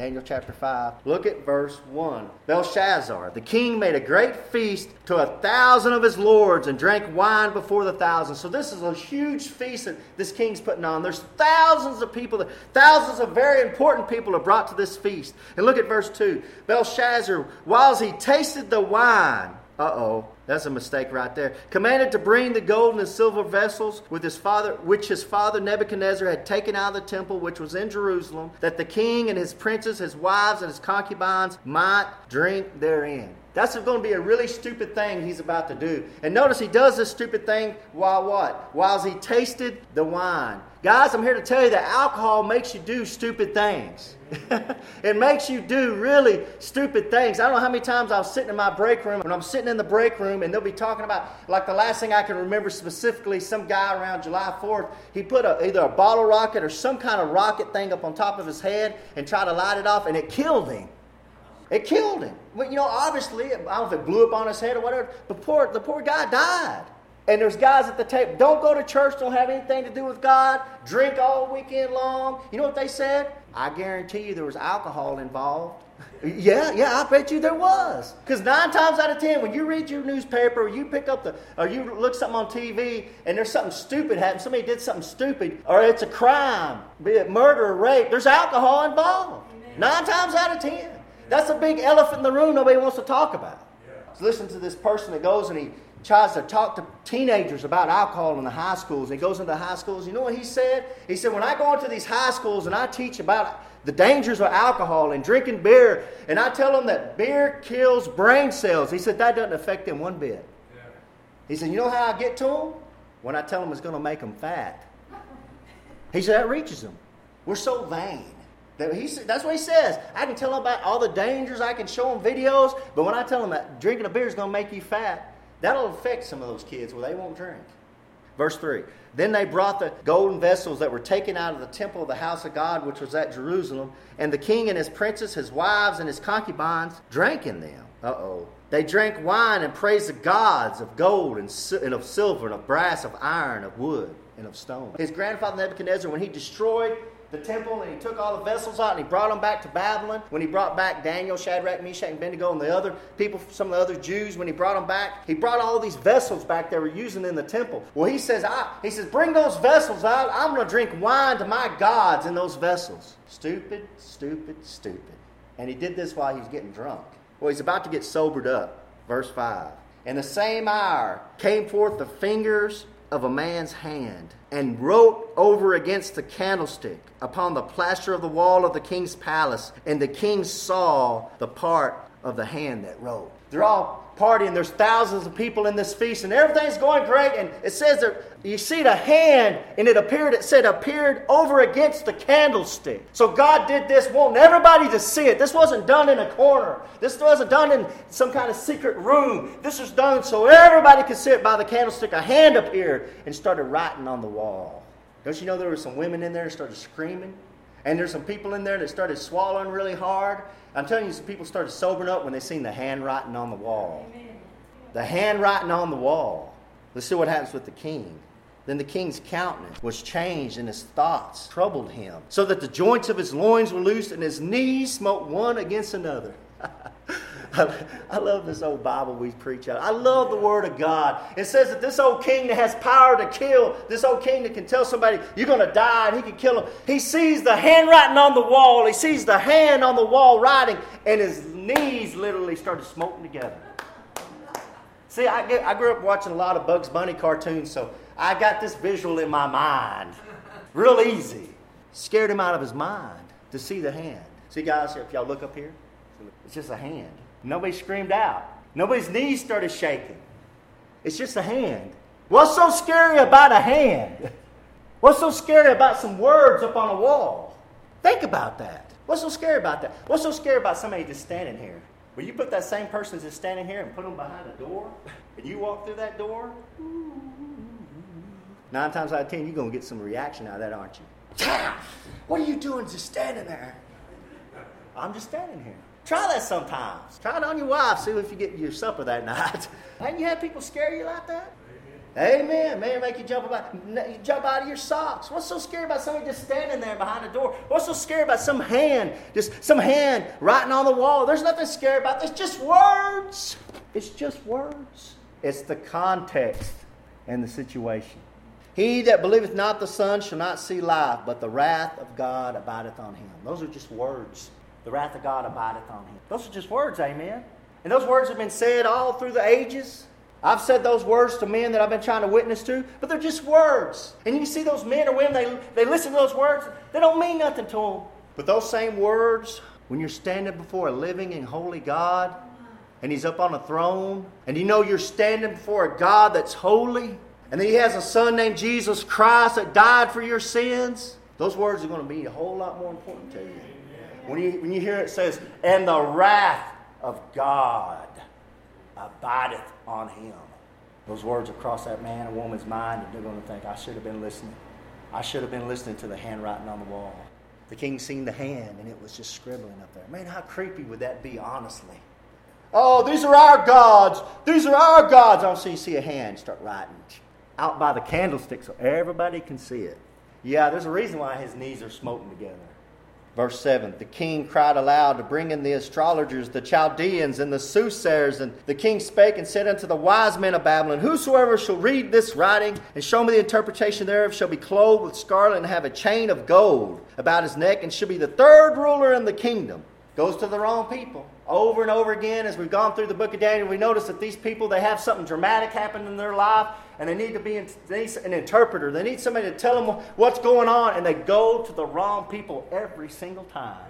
Daniel chapter 5. Look at verse 1. Belshazzar, the king made a great feast to a thousand of his lords and drank wine before the thousand. So this is a huge feast that this king's putting on. There's thousands of people, thousands of very important people are brought to this feast. And look at verse 2. Belshazzar, whilst he tasted the wine, uh oh. That's a mistake right there. Commanded to bring the gold and silver vessels with his father, which his father Nebuchadnezzar had taken out of the temple, which was in Jerusalem, that the king and his princes, his wives, and his concubines might drink therein. That's going to be a really stupid thing he's about to do. And notice he does this stupid thing while what? While he tasted the wine. Guys, I'm here to tell you that alcohol makes you do stupid things. it makes you do really stupid things. I don't know how many times I was sitting in my break room and I'm sitting in the break room and they'll be talking about, like the last thing I can remember specifically, some guy around July 4th, he put a, either a bottle rocket or some kind of rocket thing up on top of his head and tried to light it off and it killed him. It killed him. Well, you know, obviously, I don't know if it blew up on his head or whatever, the poor, the poor guy died. And there's guys at the table, don't go to church, don't have anything to do with God, drink all weekend long. You know what they said? I guarantee you there was alcohol involved. yeah, yeah, I bet you there was. Because nine times out of ten, when you read your newspaper or you pick up the, or you look something on TV and there's something stupid happened, somebody did something stupid, or it's a crime, be it murder or rape, there's alcohol involved. Nine times out of ten. That's a big elephant in the room nobody wants to talk about. So listen to this person that goes and he tries to talk to teenagers about alcohol in the high schools. And he goes into the high schools. You know what he said? He said, When I go into these high schools and I teach about the dangers of alcohol and drinking beer, and I tell them that beer kills brain cells, he said, That doesn't affect them one bit. Yeah. He said, You know how I get to them? When I tell them it's going to make them fat. He said, That reaches them. We're so vain. That he, that's what he says. I can tell them about all the dangers. I can show them videos. But when I tell them that drinking a beer is going to make you fat, that'll affect some of those kids where they won't drink. Verse 3 Then they brought the golden vessels that were taken out of the temple of the house of God, which was at Jerusalem, and the king and his princes, his wives, and his concubines drank in them. Uh oh. They drank wine and praised the gods of gold and, and of silver and of brass, of iron, of wood, and of stone. His grandfather Nebuchadnezzar, when he destroyed the temple and he took all the vessels out and he brought them back to Babylon. When he brought back Daniel, Shadrach, Meshach, and Abednego and the other people, some of the other Jews, when he brought them back, he brought all these vessels back they were using in the temple. Well, he says, I, he says, bring those vessels out. I'm going to drink wine to my gods in those vessels. Stupid, stupid, stupid. And he did this while he was getting drunk. Well, he's about to get sobered up. Verse 5. In the same hour came forth the fingers of a man's hand and wrote over against the candlestick upon the plaster of the wall of the king's palace. And the king saw the part of the hand that wrote. They're all partying. There's thousands of people in this feast, and everything's going great. And it says that you see the hand, and it appeared, it said, appeared over against the candlestick. So God did this, wanting everybody to see it. This wasn't done in a corner, this wasn't done in some kind of secret room. This was done so everybody could see it by the candlestick. A hand appeared and started writing on the wall. Don't you know there were some women in there that started screaming? And there's some people in there that started swallowing really hard. I'm telling you, some people started sobering up when they seen the handwriting on the wall. The handwriting on the wall. Let's see what happens with the king. Then the king's countenance was changed, and his thoughts troubled him, so that the joints of his loins were loosed, and his knees smote one against another. I love this old Bible we preach out. I love the Word of God. It says that this old king that has power to kill, this old king that can tell somebody, you're going to die, and he can kill him. He sees the handwriting on the wall. He sees the hand on the wall writing, and his knees literally started smoking together. See, I, get, I grew up watching a lot of Bugs Bunny cartoons, so I got this visual in my mind. Real easy. Scared him out of his mind to see the hand. See, guys, if y'all look up here, it's just a hand. Nobody screamed out. Nobody's knees started shaking. It's just a hand. What's so scary about a hand? What's so scary about some words up on a wall? Think about that. What's so scary about that? What's so scary about somebody just standing here? Will you put that same person just standing here and put them behind a door, and you walk through that door? Nine times out of ten, you're going to get some reaction out of that, aren't you? What are you doing just standing there? I'm just standing here. Try that sometimes. Try it on your wife. See if you get your supper that night. Haven't you had people scare you like that? Amen. Man, make you jump about, you jump out of your socks. What's so scary about somebody just standing there behind the door? What's so scary about some hand, just some hand writing on the wall? There's nothing scary about this. Just words. It's just words. It's the context and the situation. He that believeth not the Son shall not see life, but the wrath of God abideth on him. Those are just words. The wrath of God abideth on him. Those are just words, amen. And those words have been said all through the ages. I've said those words to men that I've been trying to witness to, but they're just words. And you see those men or women, they, they listen to those words, they don't mean nothing to them. But those same words, when you're standing before a living and holy God, and He's up on a throne, and you know you're standing before a God that's holy, and He has a Son named Jesus Christ that died for your sins, those words are going to be a whole lot more important to you. When you, when you hear it says, and the wrath of God abideth on him. Those words across that man and woman's mind, and they're going to think, I should have been listening. I should have been listening to the handwriting on the wall. The king seen the hand, and it was just scribbling up there. Man, how creepy would that be, honestly? Oh, these are our gods. These are our gods. I'll see, you see a hand start writing out by the candlestick so everybody can see it. Yeah, there's a reason why his knees are smoking together. Verse 7 The king cried aloud to bring in the astrologers, the Chaldeans, and the soothsayers. And the king spake and said unto the wise men of Babylon, Whosoever shall read this writing and show me the interpretation thereof shall be clothed with scarlet and have a chain of gold about his neck, and shall be the third ruler in the kingdom. Goes to the wrong people. Over and over again, as we've gone through the book of Daniel, we notice that these people, they have something dramatic happen in their life, and they need to be an interpreter. They need somebody to tell them what's going on, and they go to the wrong people every single time.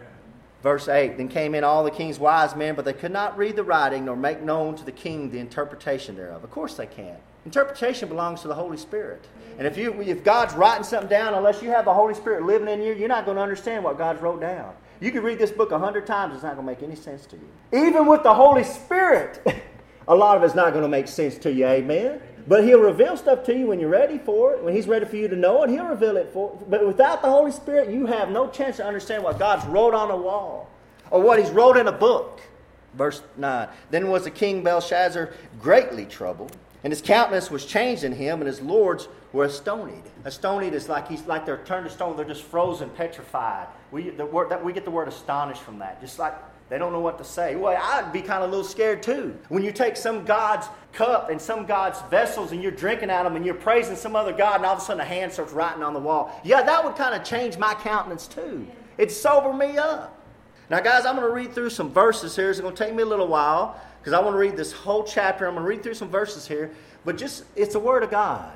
Verse 8 Then came in all the king's wise men, but they could not read the writing nor make known to the king the interpretation thereof. Of course they can't. Interpretation belongs to the Holy Spirit. And if, you, if God's writing something down, unless you have the Holy Spirit living in you, you're not going to understand what God's wrote down. You can read this book a hundred times, it's not going to make any sense to you. Even with the Holy Spirit, a lot of it's not going to make sense to you, amen? But He'll reveal stuff to you when you're ready for it, when He's ready for you to know it, He'll reveal it for You. But without the Holy Spirit, you have no chance to understand what God's wrote on a wall or what He's wrote in a book. Verse 9 Then was the king Belshazzar greatly troubled, and his countenance was changed in him, and his lords were astonied. Astonied is like he's like they're turned to stone, they're just frozen, petrified. We, the word, that, we get the word astonished from that. Just like they don't know what to say. Well, I'd be kind of a little scared too. When you take some God's cup and some God's vessels and you're drinking out of them and you're praising some other God and all of a sudden a hand starts writing on the wall. Yeah, that would kind of change my countenance too. It'd sober me up. Now, guys, I'm going to read through some verses here. It's going to take me a little while because I want to read this whole chapter. I'm going to read through some verses here. But just, it's the Word of God.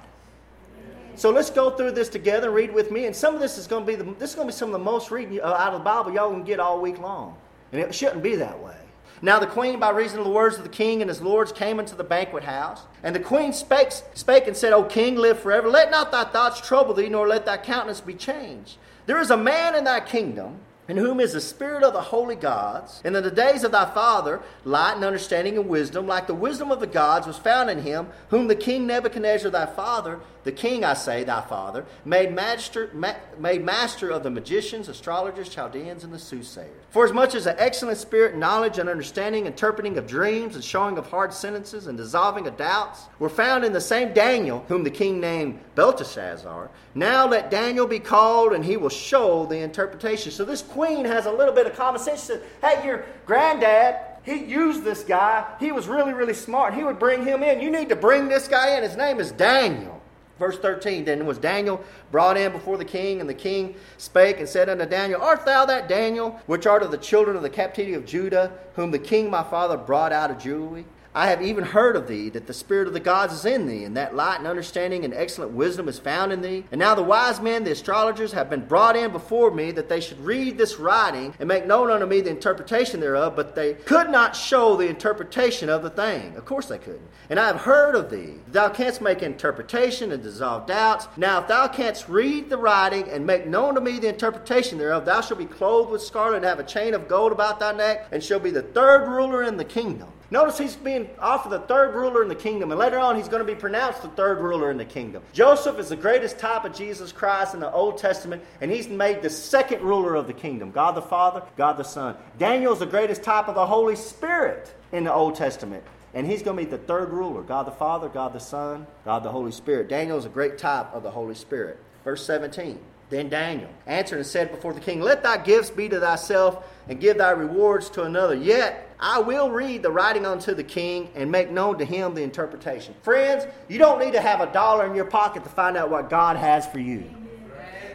So let's go through this together read with me. And some of this is going to be the, this is going to be some of the most reading uh, out of the Bible y'all can get all week long. And it shouldn't be that way. Now the queen, by reason of the words of the king and his lords, came into the banquet house. And the queen spake, spake and said, O king, live forever. Let not thy thoughts trouble thee, nor let thy countenance be changed. There is a man in thy kingdom in whom is the spirit of the holy gods. And in the days of thy father, light and understanding and wisdom, like the wisdom of the gods, was found in him, whom the king Nebuchadnezzar thy father, the king, I say, thy father, made master, ma- made master of the magicians, astrologers, Chaldeans, and the soothsayers. For as much as an excellent spirit, knowledge, and understanding, interpreting of dreams, and showing of hard sentences, and dissolving of doubts, were found in the same Daniel, whom the king named Belteshazzar. Now let Daniel be called, and he will show the interpretation. So this queen has a little bit of common sense. She Hey, your granddad, he used this guy. He was really, really smart. He would bring him in. You need to bring this guy in. His name is Daniel. Verse 13 Then was Daniel brought in before the king, and the king spake and said unto Daniel, Art thou that Daniel, which art of the children of the captivity of Judah, whom the king my father brought out of Jewry? I have even heard of thee, that the Spirit of the gods is in thee, and that light and understanding and excellent wisdom is found in thee. And now the wise men, the astrologers, have been brought in before me, that they should read this writing and make known unto me the interpretation thereof, but they could not show the interpretation of the thing. Of course they couldn't. And I have heard of thee, thou canst make interpretation and dissolve doubts. Now if thou canst read the writing and make known to me the interpretation thereof, thou shalt be clothed with scarlet and have a chain of gold about thy neck, and shall be the third ruler in the kingdom. Notice he's being offered the third ruler in the kingdom, and later on he's going to be pronounced the third ruler in the kingdom. Joseph is the greatest type of Jesus Christ in the Old Testament, and he's made the second ruler of the kingdom God the Father, God the Son. Daniel is the greatest type of the Holy Spirit in the Old Testament. And he's going to be the third ruler God the Father, God the Son, God the Holy Spirit. Daniel is a great type of the Holy Spirit. Verse 17. Then Daniel answered and said before the king, Let thy gifts be to thyself, and give thy rewards to another. Yet I will read the writing unto the king, and make known to him the interpretation. Friends, you don't need to have a dollar in your pocket to find out what God has for you.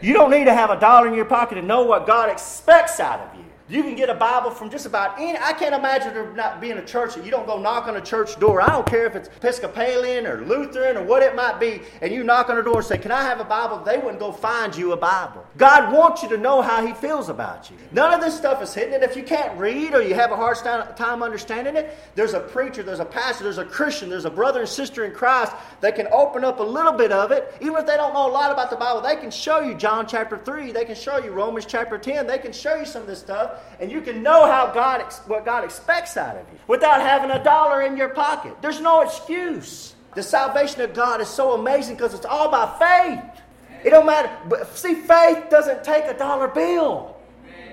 You don't need to have a dollar in your pocket to know what God expects out of you. You can get a Bible from just about any. I can't imagine there not being a church that you don't go knock on a church door. I don't care if it's Episcopalian or Lutheran or what it might be, and you knock on the door and say, Can I have a Bible? They wouldn't go find you a Bible. God wants you to know how He feels about you. None of this stuff is hidden. And if you can't read or you have a hard time understanding it, there's a preacher, there's a pastor, there's a Christian, there's a brother and sister in Christ that can open up a little bit of it. Even if they don't know a lot about the Bible, they can show you John chapter 3, they can show you Romans chapter 10, they can show you some of this stuff and you can know how God what God expects out of you without having a dollar in your pocket. There's no excuse. The salvation of God is so amazing because it's all by faith. It don't matter. But see, faith doesn't take a dollar bill.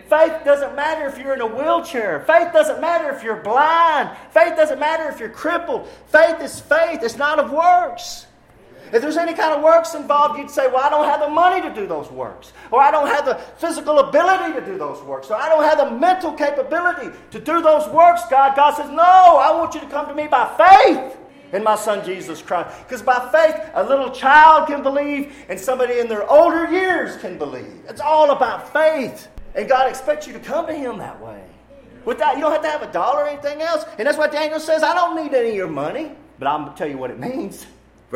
Faith doesn't matter if you're in a wheelchair. Faith doesn't matter if you're blind. Faith doesn't matter if you're crippled. Faith is faith. It's not of works. If there's any kind of works involved, you'd say, Well, I don't have the money to do those works. Or I don't have the physical ability to do those works. Or I don't have the mental capability to do those works, God. God says, No, I want you to come to me by faith in my son Jesus Christ. Because by faith, a little child can believe, and somebody in their older years can believe. It's all about faith. And God expects you to come to Him that way. With that, you don't have to have a dollar or anything else. And that's why Daniel says, I don't need any of your money. But I'm going to tell you what it means.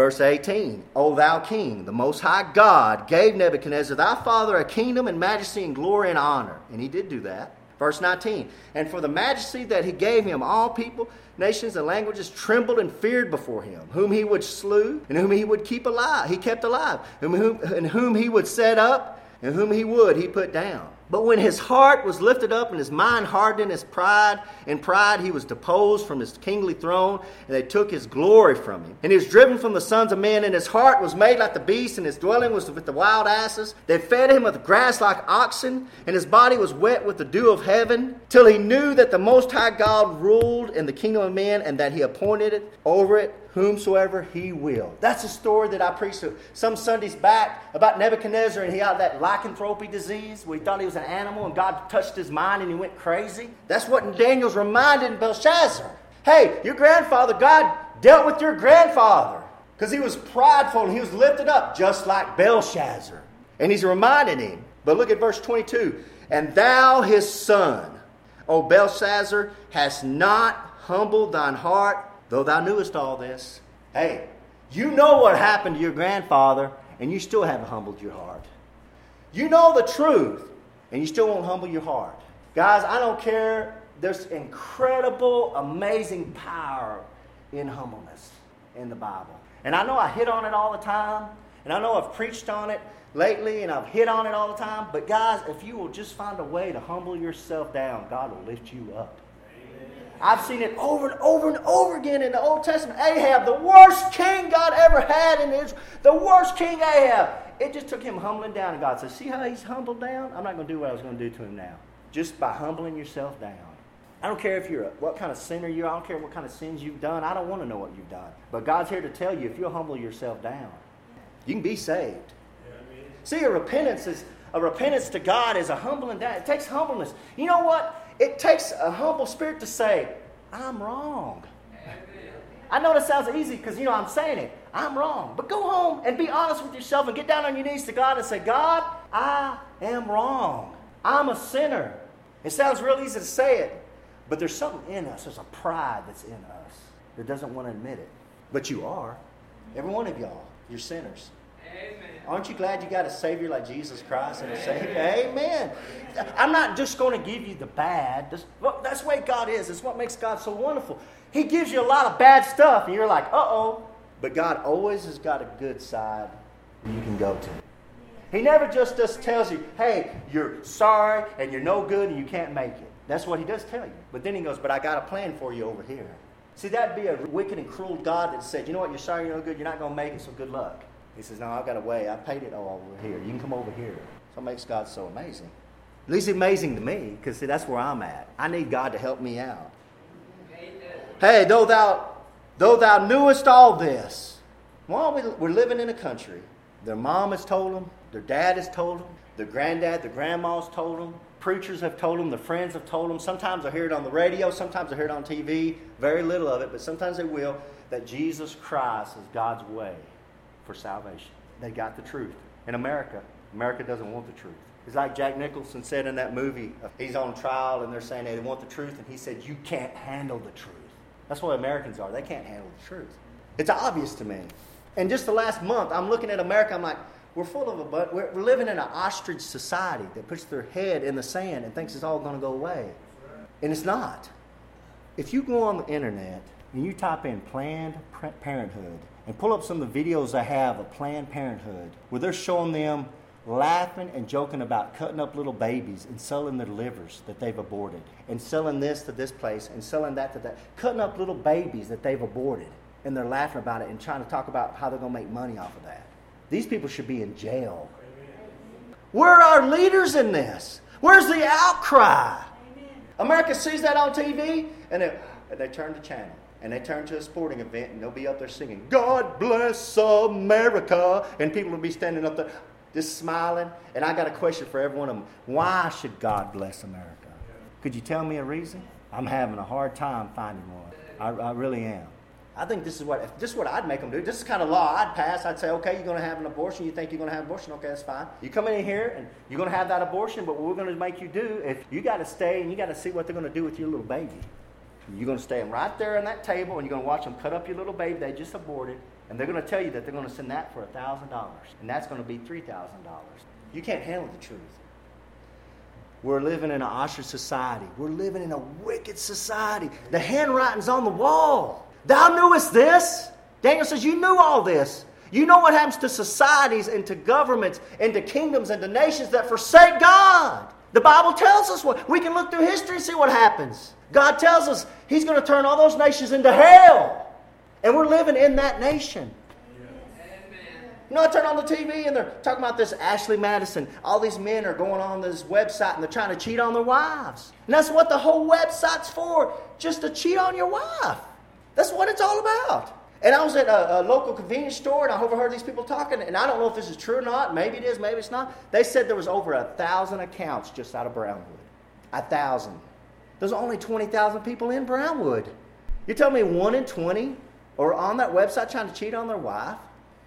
Verse 18 O thou king, the most high God gave Nebuchadnezzar thy father a kingdom and majesty and glory and honor. And he did do that. Verse 19 And for the majesty that he gave him, all people, nations, and languages trembled and feared before him, whom he would slew, and whom he would keep alive. He kept alive, and whom, and whom he would set up, and whom he would he put down. But when his heart was lifted up and his mind hardened in his pride, in pride he was deposed from his kingly throne, and they took his glory from him. And he was driven from the sons of men, and his heart was made like the beast, and his dwelling was with the wild asses. They fed him with grass like oxen, and his body was wet with the dew of heaven, till he knew that the Most High God ruled in the kingdom of men, and that he appointed it over it whomsoever he will. That's a story that I preached some Sundays back about Nebuchadnezzar and he had that lycanthropy disease where he thought he was an animal and God touched his mind and he went crazy. That's what Daniel's reminding Belshazzar. Hey, your grandfather, God dealt with your grandfather because he was prideful and he was lifted up just like Belshazzar. And he's reminding him. But look at verse 22. And thou, his son, O Belshazzar, hast not humbled thine heart though thou knewest all this. Hey, you know what happened to your grandfather, and you still haven't humbled your heart. You know the truth, and you still won't humble your heart. Guys, I don't care. There's incredible, amazing power in humbleness in the Bible. And I know I hit on it all the time, and I know I've preached on it lately, and I've hit on it all the time. But guys, if you will just find a way to humble yourself down, God will lift you up. I've seen it over and over and over again in the Old Testament. Ahab, the worst king God ever had in Israel, the worst king Ahab. It just took him humbling down, and God says, See how he's humbled down? I'm not going to do what I was going to do to him now. Just by humbling yourself down. I don't care if you're a, what kind of sinner you are. I don't care what kind of sins you've done. I don't want to know what you've done. But God's here to tell you if you'll humble yourself down, you can be saved. See, a repentance is a repentance to God is a humbling down. It takes humbleness. You know what? It takes a humble spirit to say, I'm wrong. I know that sounds easy because, you know, I'm saying it. I'm wrong. But go home and be honest with yourself and get down on your knees to God and say, God, I am wrong. I'm a sinner. It sounds real easy to say it, but there's something in us. There's a pride that's in us that doesn't want to admit it. But you are. Every one of y'all. You're sinners. Amen. Aren't you glad you got a Savior like Jesus Christ and a Savior? Amen. I'm not just going to give you the bad. That's, that's the way God is. It's what makes God so wonderful. He gives you a lot of bad stuff, and you're like, uh oh. But God always has got a good side you can go to. He never just, just tells you, hey, you're sorry and you're no good and you can't make it. That's what he does tell you. But then he goes, but I got a plan for you over here. See, that'd be a wicked and cruel God that said, you know what, you're sorry, you're no good, you're not going to make it, so good luck. He says, No, I've got a way. I paid it all over here. You can come over here. So it makes God so amazing. At least amazing to me, because see, that's where I'm at. I need God to help me out. Hey, though thou Though thou knewest all this, well, we, we're living in a country. Their mom has told them, their dad has told them, their granddad, their grandma's told them, preachers have told them, their friends have told them. Sometimes I hear it on the radio, sometimes I hear it on TV. Very little of it, but sometimes they will. That Jesus Christ is God's way for salvation. They got the truth. In America, America doesn't want the truth. It's like Jack Nicholson said in that movie. He's on trial and they're saying they want the truth, and he said, You can't handle the truth. That's what Americans are. They can't handle the truth. It's obvious to me. And just the last month, I'm looking at America, I'm like, we're full of a but we're, we're living in an ostrich society that puts their head in the sand and thinks it's all going to go away. And it's not. If you go on the internet and you type in Planned Parenthood and pull up some of the videos I have of Planned Parenthood where they're showing them laughing and joking about cutting up little babies and selling their livers that they've aborted and selling this to this place and selling that to that, cutting up little babies that they've aborted and they're laughing about it and trying to talk about how they're going to make money off of that. These people should be in jail. Where are our leaders in this? Where's the outcry? America sees that on TV and they, and they turn the channel and they turn to a sporting event and they'll be up there singing, God bless America. And people will be standing up there just smiling. And I got a question for every one of them. Why should God bless America? Could you tell me a reason? I'm having a hard time finding one. I, I really am. I think this is what this is what I'd make them do. This is kind of law I'd pass. I'd say, okay, you're going to have an abortion. You think you're going to have an abortion? Okay, that's fine. You come in here and you're going to have that abortion, but what we're going to make you do is you got to stay and you got to see what they're going to do with your little baby. You're going to stay right there on that table and you're going to watch them cut up your little baby they just aborted, and they're going to tell you that they're going to send that for $1,000, and that's going to be $3,000. You can't handle the truth. We're living in an ostrich society. We're living in a wicked society. The handwriting's on the wall. Thou knewest this. Daniel says, You knew all this. You know what happens to societies and to governments and to kingdoms and to nations that forsake God. The Bible tells us what. We can look through history and see what happens. God tells us He's going to turn all those nations into hell. And we're living in that nation. You know, I turn on the TV and they're talking about this Ashley Madison. All these men are going on this website and they're trying to cheat on their wives. And that's what the whole website's for, just to cheat on your wife. That's what it's all about. And I was at a, a, local convenience store and I overheard these people talking, and I don't know if this is true or not. Maybe it is, maybe it's not. They said there was over a thousand accounts just out of Brownwood. A thousand. There's only 20,000 people in Brownwood. You tell me one in 20 are on that website trying to cheat on their wife?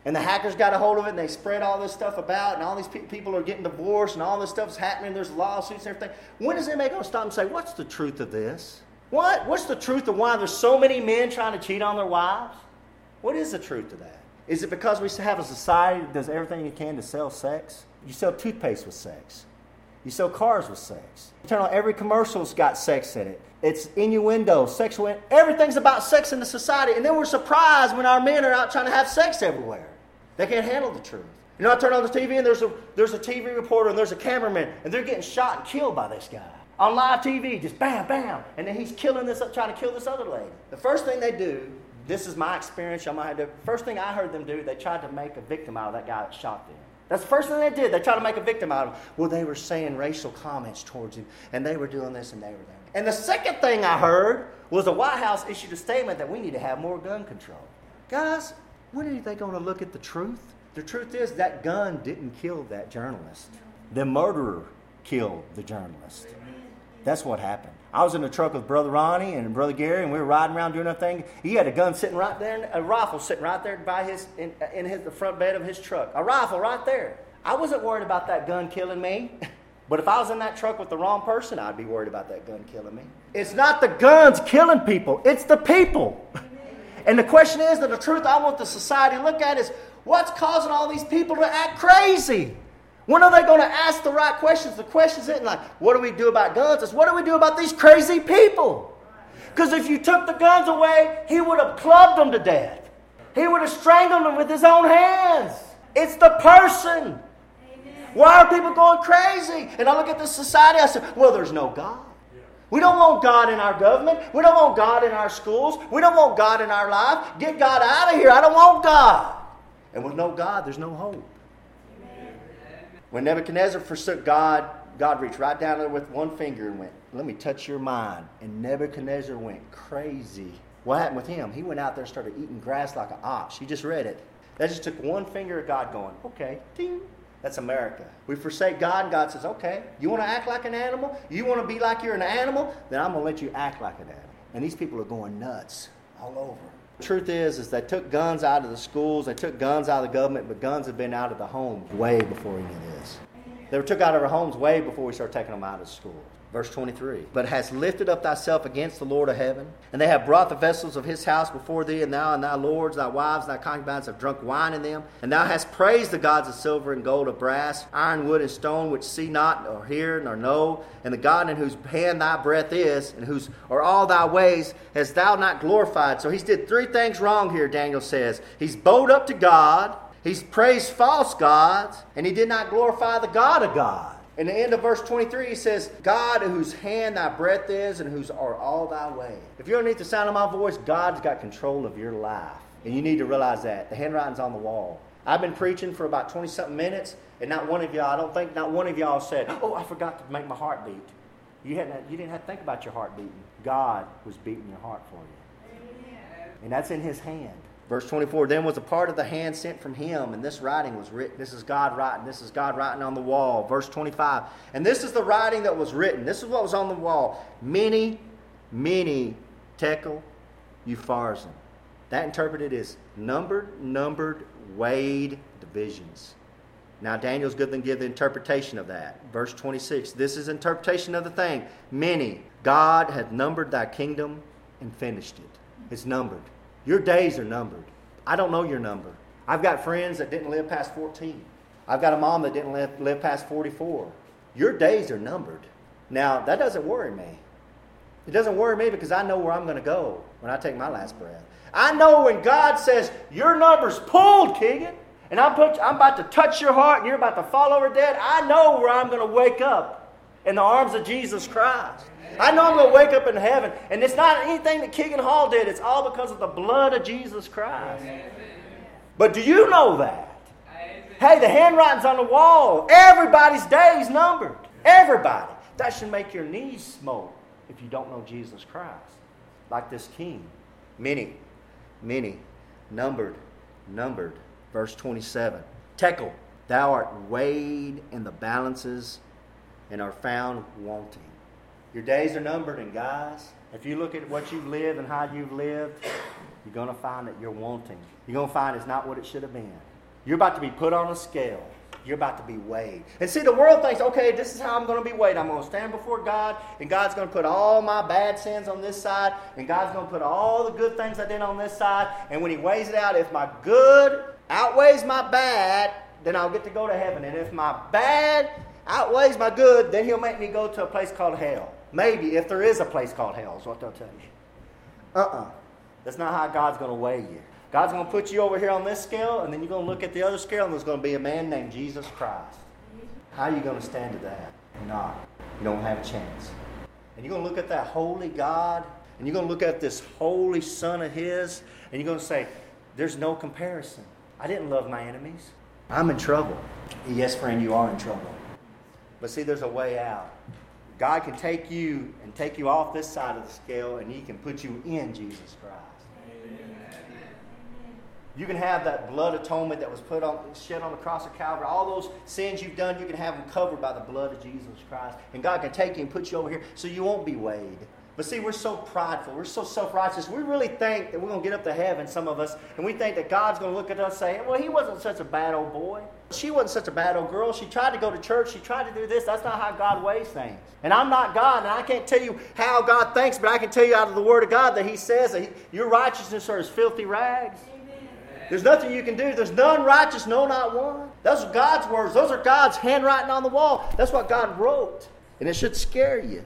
And the hackers got a hold of it and they spread all this stuff about, and all these pe- people are getting divorced, and all this stuff's happening. There's lawsuits and everything. When is anybody going to stop and say, What's the truth of this? What? What's the truth of why there's so many men trying to cheat on their wives? What is the truth to that? Is it because we have a society that does everything it can to sell sex? You sell toothpaste with sex. You sell cars with sex. You turn on every commercial's got sex in it. It's innuendo, sexual, everything's about sex in the society. And then we're surprised when our men are out trying to have sex everywhere. They can't handle the truth. You know, I turn on the TV and there's a, there's a TV reporter and there's a cameraman and they're getting shot and killed by this guy on live TV, just bam, bam, and then he's killing this, trying to kill this other lady. The first thing they do, this is my experience. I might have to, first thing I heard them do, they tried to make a victim out of that guy that shot them. That's the first thing they did. They tried to make a victim out of him. Well, they were saying racial comments towards him, and they were doing this and they were that. And the second thing I heard was the White House issued a statement that we need to have more gun control. Guys, when are they going to look at the truth? The truth is that gun didn't kill that journalist. The murderer killed the journalist. That's what happened. I was in the truck with Brother Ronnie and Brother Gary, and we were riding around doing our thing. He had a gun sitting right there, a rifle sitting right there by his in, in his, the front bed of his truck. A rifle right there. I wasn't worried about that gun killing me. But if I was in that truck with the wrong person, I'd be worried about that gun killing me. It's not the guns killing people, it's the people. And the question is that the truth I want the society to look at is what's causing all these people to act crazy? When are they going to ask the right questions? The questions isn't like, what do we do about guns? It's what do we do about these crazy people? Because if you took the guns away, he would have clubbed them to death. He would have strangled them with his own hands. It's the person. Why are people going crazy? And I look at this society, I say, well, there's no God. We don't want God in our government. We don't want God in our schools. We don't want God in our life. Get God out of here. I don't want God. And with no God, there's no hope. When Nebuchadnezzar forsook God, God reached right down there with one finger and went, Let me touch your mind. And Nebuchadnezzar went crazy. What happened with him? He went out there and started eating grass like an ox. You just read it. That just took one finger of God going, okay, ding. That's America. We forsake God, and God says, okay, you want to act like an animal? You want to be like you're an animal? Then I'm going to let you act like an animal. And these people are going nuts all over. Truth is, is they took guns out of the schools, they took guns out of the government, but guns have been out of the homes way before any of this. They were took out of our homes way before we started taking them out of school. Verse 23. But hast lifted up thyself against the Lord of heaven, and they have brought the vessels of his house before thee, and thou and thy lords, thy wives, thy concubines have drunk wine in them. And thou hast praised the gods of silver and gold, of brass, iron, wood, and stone, which see not, nor hear, nor know, and the God in whose hand thy breath is, and whose are all thy ways, hast thou not glorified. So he's did three things wrong here, Daniel says. He's bowed up to God, he's praised false gods, and he did not glorify the God of God. In the end of verse 23, he says, God, whose hand thy breath is and whose are all thy ways. If you're underneath the sound of my voice, God's got control of your life. And you need to realize that. The handwriting's on the wall. I've been preaching for about 20 something minutes, and not one of y'all, I don't think not one of y'all said, Oh, I forgot to make my heart beat. You, hadn't, you didn't have to think about your heart beating. God was beating your heart for you. And that's in his hand. Verse 24, then was a part of the hand sent from him, and this writing was written. This is God writing. This is God writing on the wall. Verse 25, and this is the writing that was written. This is what was on the wall. Mene, mene tekel upharsin. That interpreted is numbered, numbered, weighed divisions. Now Daniel's going to give the interpretation of that. Verse 26, this is interpretation of the thing. Mene, God hath numbered thy kingdom and finished it. It's numbered. Your days are numbered. I don't know your number. I've got friends that didn't live past 14. I've got a mom that didn't live, live past 44. Your days are numbered. Now, that doesn't worry me. It doesn't worry me because I know where I'm going to go when I take my last breath. I know when God says, Your number's pulled, Keegan, and I'm, put, I'm about to touch your heart and you're about to fall over dead, I know where I'm going to wake up in the arms of Jesus Christ. I know I'm going to wake up in heaven. And it's not anything that Keegan Hall did, it's all because of the blood of Jesus Christ. But do you know that? Hey, the handwriting's on the wall. Everybody's day's numbered. Everybody. That should make your knees smoke if you don't know Jesus Christ. Like this king. Mene, mene, numbered, numbered. Verse 27. Tekel, thou art weighed in the balances and are found wanting. Your days are numbered, and guys, if you look at what you've lived and how you've lived, you're going to find that you're wanting. You're going to find it's not what it should have been. You're about to be put on a scale. You're about to be weighed. And see, the world thinks, okay, this is how I'm going to be weighed. I'm going to stand before God, and God's going to put all my bad sins on this side, and God's going to put all the good things I did on this side. And when He weighs it out, if my good outweighs my bad, then I'll get to go to heaven. And if my bad outweighs my good, then He'll make me go to a place called hell. Maybe, if there is a place called hell, is what they'll tell you. Uh uh-uh. uh. That's not how God's going to weigh you. God's going to put you over here on this scale, and then you're going to look at the other scale, and there's going to be a man named Jesus Christ. How are you going to stand to that? Not. You don't have a chance. And you're going to look at that holy God, and you're going to look at this holy Son of His, and you're going to say, There's no comparison. I didn't love my enemies. I'm in trouble. Yes, friend, you are in trouble. But see, there's a way out. God can take you and take you off this side of the scale, and He can put you in Jesus Christ. You can have that blood atonement that was put on, shed on the cross of Calvary. All those sins you've done, you can have them covered by the blood of Jesus Christ. And God can take you and put you over here so you won't be weighed. But see, we're so prideful. We're so self righteous. We really think that we're going to get up to heaven, some of us, and we think that God's going to look at us and say, well, he wasn't such a bad old boy. She wasn't such a bad old girl. She tried to go to church. She tried to do this. That's not how God weighs things. And I'm not God, and I can't tell you how God thinks, but I can tell you out of the Word of God that He says that he, your righteousness are as filthy rags. There's nothing you can do. There's none righteous, no, not one. Those are God's words. Those are God's handwriting on the wall. That's what God wrote. And it should scare you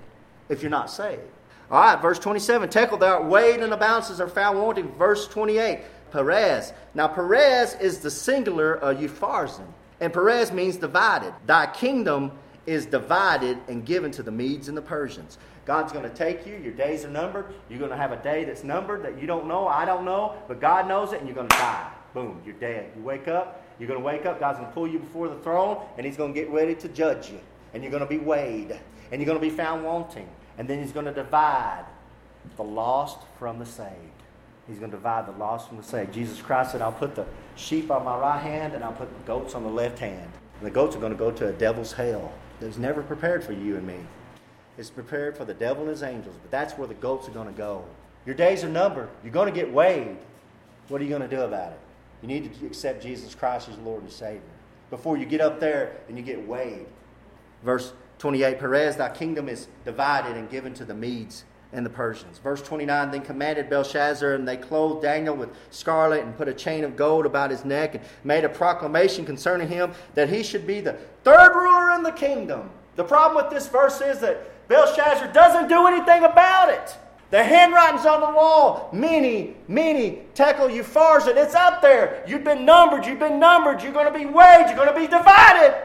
if you're not saved. All right, verse 27. Tekel, thou art weighed in the balances are found wanting. Verse 28. Peres. Now, Peres is the singular of Upharsin. And Peres means divided. Thy kingdom is divided and given to the Medes and the Persians. God's going to take you. Your days are numbered. You're going to have a day that's numbered that you don't know. I don't know. But God knows it, and you're going to die. Boom, you're dead. You wake up. You're going to wake up. God's going to pull you before the throne, and He's going to get ready to judge you. And you're going to be weighed. And you're going to be found wanting. And then He's going to divide the lost from the saved. He's going to divide the lost from the saved. Jesus Christ said, I'll put the sheep on my right hand and I'll put the goats on the left hand. And the goats are going to go to a devil's hell that's never prepared for you and me. It's prepared for the devil and his angels, but that's where the goats are going to go. Your days are numbered. You're going to get weighed. What are you going to do about it? You need to accept Jesus Christ as Lord and Savior before you get up there and you get weighed. Verse 28 Peres, thy kingdom is divided and given to the Medes and the Persians. Verse 29 Then commanded Belshazzar, and they clothed Daniel with scarlet and put a chain of gold about his neck and made a proclamation concerning him that he should be the third ruler in the kingdom. The problem with this verse is that Belshazzar doesn't do anything about it. The handwriting's on the wall. Mene, mene tekel upharsin. It's up there. You've been numbered. You've been numbered. You're going to be weighed. You're going to be divided.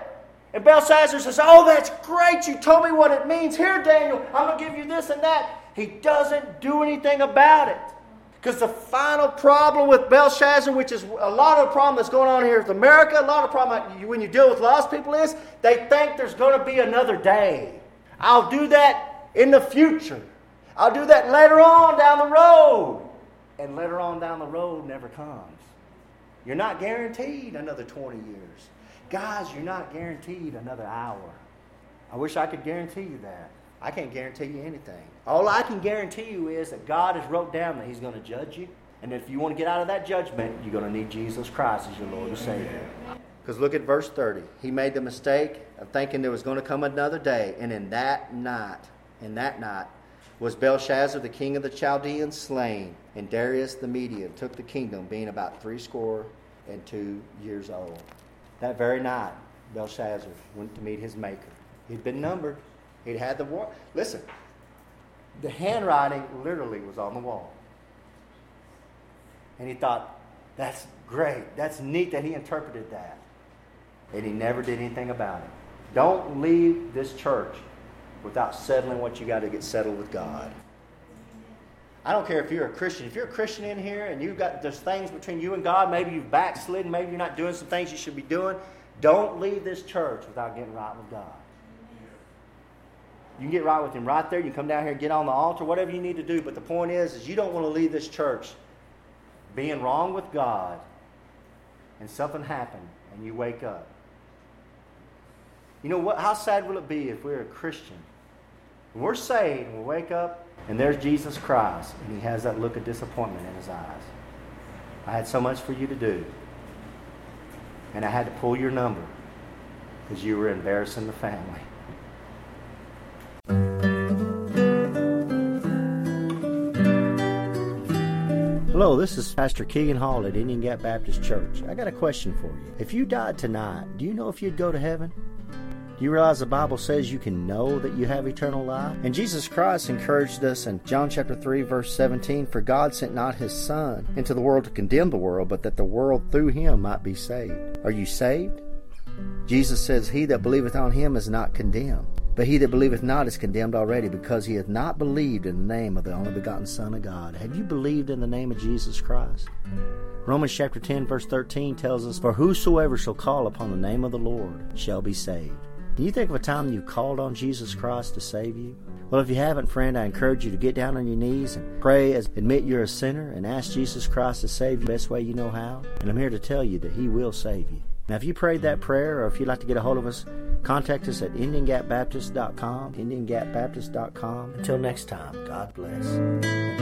And Belshazzar says, Oh, that's great. You told me what it means. Here, Daniel, I'm going to give you this and that. He doesn't do anything about it. Because the final problem with Belshazzar, which is a lot of the problem that's going on here with America, a lot of problem when you deal with lost people is they think there's going to be another day. I'll do that in the future. I'll do that later on down the road. And later on down the road never comes. You're not guaranteed another 20 years. Guys, you're not guaranteed another hour. I wish I could guarantee you that. I can't guarantee you anything. All I can guarantee you is that God has wrote down that He's going to judge you. And if you want to get out of that judgment, you're going to need Jesus Christ as your Lord and Savior. Because look at verse 30. He made the mistake of thinking there was going to come another day. And in that night, in that night, was Belshazzar, the king of the Chaldeans, slain, and Darius the Median took the kingdom, being about threescore and two years old. That very night, Belshazzar went to meet his maker. He'd been numbered. He'd had the war. Listen, the handwriting literally was on the wall. And he thought, that's great. That's neat that he interpreted that. And he never did anything about it. Don't leave this church without settling what you got to get settled with God. I don't care if you're a Christian. If you're a Christian in here and you've got there's things between you and God, maybe you've backslidden, maybe you're not doing some things you should be doing, don't leave this church without getting right with God. You can get right with Him right there. You come down here and get on the altar, whatever you need to do. But the point is, is you don't want to leave this church being wrong with God and something happened and you wake up. You know what? How sad will it be if we're a Christian we're saved and we wake up and there's Jesus Christ and he has that look of disappointment in his eyes. I had so much for you to do. And I had to pull your number because you were embarrassing the family. This is Pastor Keegan Hall at Indian Gap Baptist Church. I got a question for you. If you died tonight, do you know if you'd go to heaven? Do you realize the Bible says you can know that you have eternal life? And Jesus Christ encouraged us in John chapter 3 verse 17, for God sent not his son into the world to condemn the world, but that the world through him might be saved. Are you saved? Jesus says, He that believeth on him is not condemned. But he that believeth not is condemned already, because he hath not believed in the name of the only begotten Son of God. Have you believed in the name of Jesus Christ? Romans chapter 10, verse 13 tells us, For whosoever shall call upon the name of the Lord shall be saved. Can you think of a time you called on Jesus Christ to save you? Well, if you haven't, friend, I encourage you to get down on your knees and pray, as admit you're a sinner, and ask Jesus Christ to save you the best way you know how. And I'm here to tell you that He will save you. Now, if you prayed that prayer, or if you'd like to get a hold of us, contact us at IndianGapBaptist.com, IndianGapBaptist.com. Until next time, God bless.